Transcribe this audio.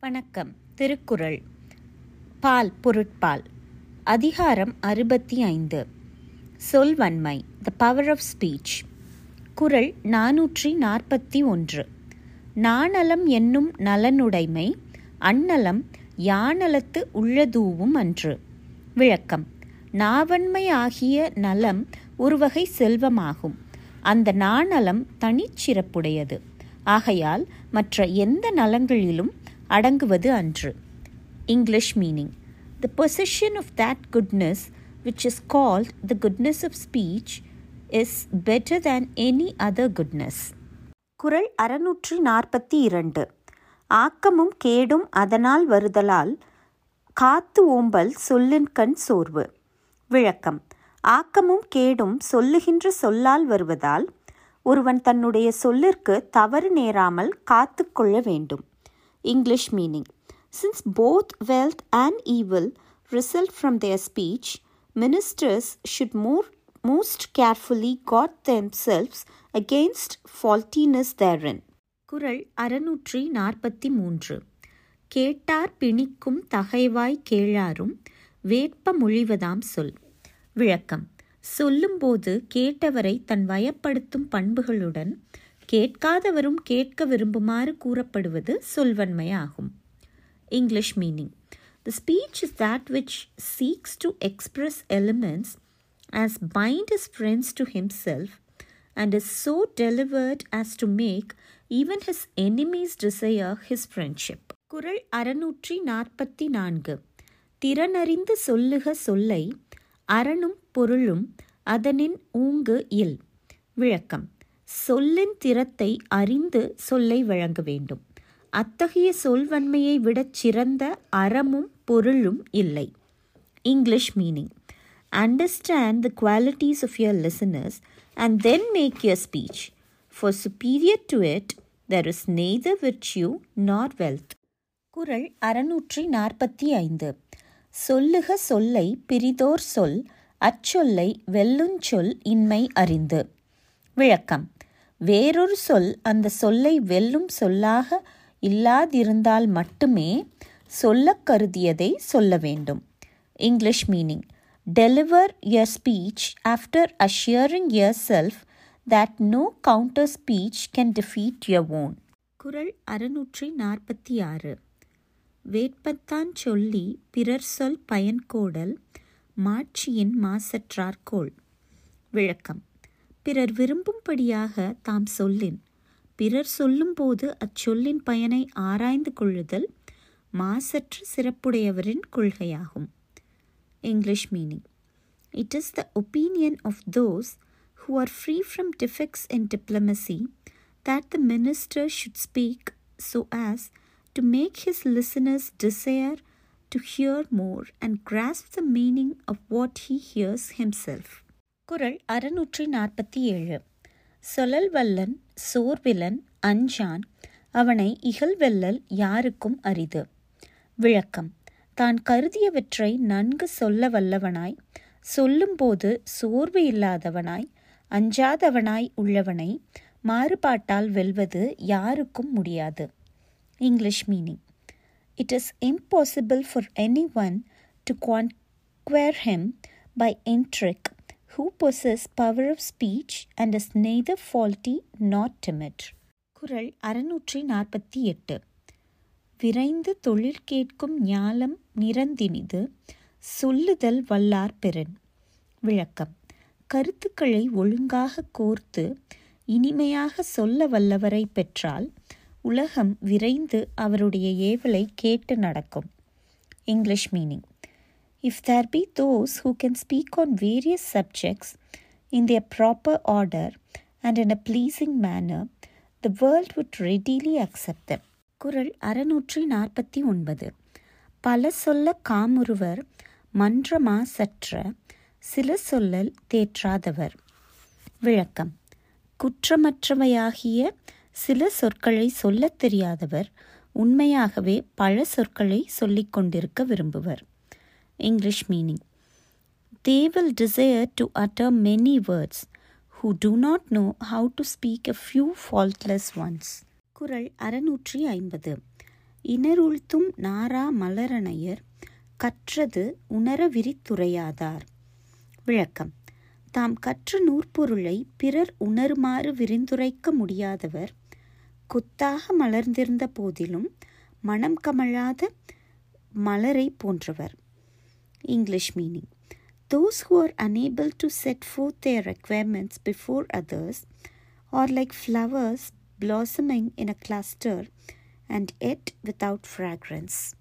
வணக்கம். திருக்குறள். பால் பொருட்பால். அதிகாரம் அறுபத்தி ஐந்து. சொல்வன்மை த பவர் ஆஃப் ஸ்பீச் குறள் நாநூற்றி நாற்பத்தி ஒன்று. நாணலம் என்னும் நலனுடைமை அந்நலம் யானலத்து உள்ளதூவும் அன்று. விளக்கம். நாவன்மை ஆகிய நலம் ஒருவகை செல்வமாகும். அந்த நாணலம் தனிச்சிறப்புடையது. ஆகையால் மற்ற எந்த நலங்களிலும் அடங்குவது அன்று. English meaning the position of that goodness which is called the goodness of speech is better than any other goodness குறள் அறுநூற்றி நாற்பத்தி இரண்டு. ஆக்கமும் கேடும் அதனால் வருதலால் காத்து ஓம்பல் சொல்லின்கண் சோர்வு. விளக்கம். ஆக்கமும் கேடும் சொல்லுகின்ற சொல்லால் வருவதால் ஒருவன் தன்னுடைய சொல்லிற்கு தவறு நேராமல் காத்து கொள்ள வேண்டும். English meaning since both wealth and evil result from their speech ministers should more most carefully guard them against faultiness therein. குரல் அறுநூற்றி நாற்பத்தி மூன்று கேட்டார் பிணிக்கும் தகைவாய் கேளாரும் வேட்ப மொழிவதாம் சொல். விளக்கம். சொல்லும்போது கேட்டவரை தன் வயப்படுத்தும் பண்புகளுடன் கேட்காதவரும் கேட்க விரும்புமாறு கூறப்படுவது சொல்வன்மையாகும் English meaning the speech is that which seeks to express elements as bind his friends to himself, and is so delivered as to make even his enemies desire his friendship குரல் அறுநூற்றி நாற்பத்தி நான்கு திறனறிந்த சொல்லுக சொல்லை அறனும் பொருளும் அதனின் ஊங்கு இல் விளக்கம் சொல்லின் திறத்தை அறிந்து சொல்லை வழங்க வேண்டும். அத்தகைய சொல்வன்மையை விடச் சிறந்த அறமும் பொருளும் இல்லை. English meaning understand the qualities of your listeners and then make your speech far superior to it there is neither virtue nor wealth குரல் அறுநூற்றி நாற்பத்தி ஐந்து. சொல்லுக சொல்லை பிரிதோர் சொல் அச்சொல்லை வெல்லுஞ்சொல் இன்மை அறிந்து. விளக்கம். வேறொரு சொல் அந்த சொல்லை வெல்லும் சொல்லாக இல்லாதிருந்தால் மட்டுமே சொல்லக் கருதியதை சொல்ல வேண்டும். English meaning deliver your speech after assuring yourself that no counter speech can defeat your own குறள் அறுநூற்றி நாற்பத்தி ஆறு. வேட்பத்தான் சொல்லி பிறர் சொல் பயன்கோடல் மாட்சியின் மாசற்றார்கோள் விளக்கம். பிறர் விரும்பும்படியாக தாம் சொல்லின் பிறர் சொல்லும்போது அச்சொல்லின் பயனை ஆராய்ந்து கொள்ளுதல் மாசற்ற சிறப்புடையவரின் கொள்கையாகும் English meaning it is the opinion of those who are free from defects in diplomacy that the minister should speak so as to make his listeners desire to hear more and grasp the meaning of what he hears himself. குரல் அறுநூற்றி நாற்பத்தி ஏழு சொல்லல் வல்லன் சோர்விலன் அஞ்சான் அவனை இகழ்வெல்லல் யாருக்கும் அரிது. விளக்கம் தான் கருதியவற்றை நன்கு சொல்ல வல்லவனாய் சொல்லும்போது சோர்வு இல்லாதவனாய் அஞ்சாதவனாய் உள்ளவனை மாறுபாட்டால் வெல்வது யாருக்கும் முடியாது. English meaning it is impossible for any one to conquer him by intrigue who possess power of speech and is neither faulty not timid குரல் அறுநூற்றி நாற்பத்தி எட்டு. விரைந்து தொழில் கேட்கும் ஞாலம் நிறந்தினிது சொல்லுதல் வல்லார் பெறன். விளக்கம். கருத்துக்களை ஒழுங்காக கோர்த்து இனிமையாக சொல்ல வல்லவரை பெற்றால் உலகம் விரைந்து அவருடைய ஏவலை கேட்டு நடக்கும். English meaning. If there be those who can speak on various subjects in their proper order and in a pleasing manner the world would readily accept them. குரல் அறுநூற்றி நாற்பத்தி ஒன்பது. பல சொல்ல காமுறுவர் மன்றமா சற்ற சில சொல்லல் தேற்றாதவர். விளக்கம். குற்றமற்றவையாகிய சில சொற்களை சொல்லத் தெரியாதவர் உண்மையாகவே பல சொற்களை சொல்லிக் கொண்டிருக்க விரும்புவர். English meaning They will desire to utter many words who do not know how to speak a few faultless ones. குரல் அறுநூற்றி ஐம்பது. இனருழ்த்தும் நாரா மலரணையர் கற்றது உணர விரித்துரையாதார். விளக்கம். தாம் கற்ற நூற்பொருளை பிறர் உணருமாறு விரிந்துரைக்க முடியாதவர் கொத்தாக மலர்ந்திருந்த போதிலும் மனம் கமழாத மலரை போன்றவர். English meaning. Those who are unable to set forth their requirements before others are like flowers blossoming in a cluster and yet without fragrance.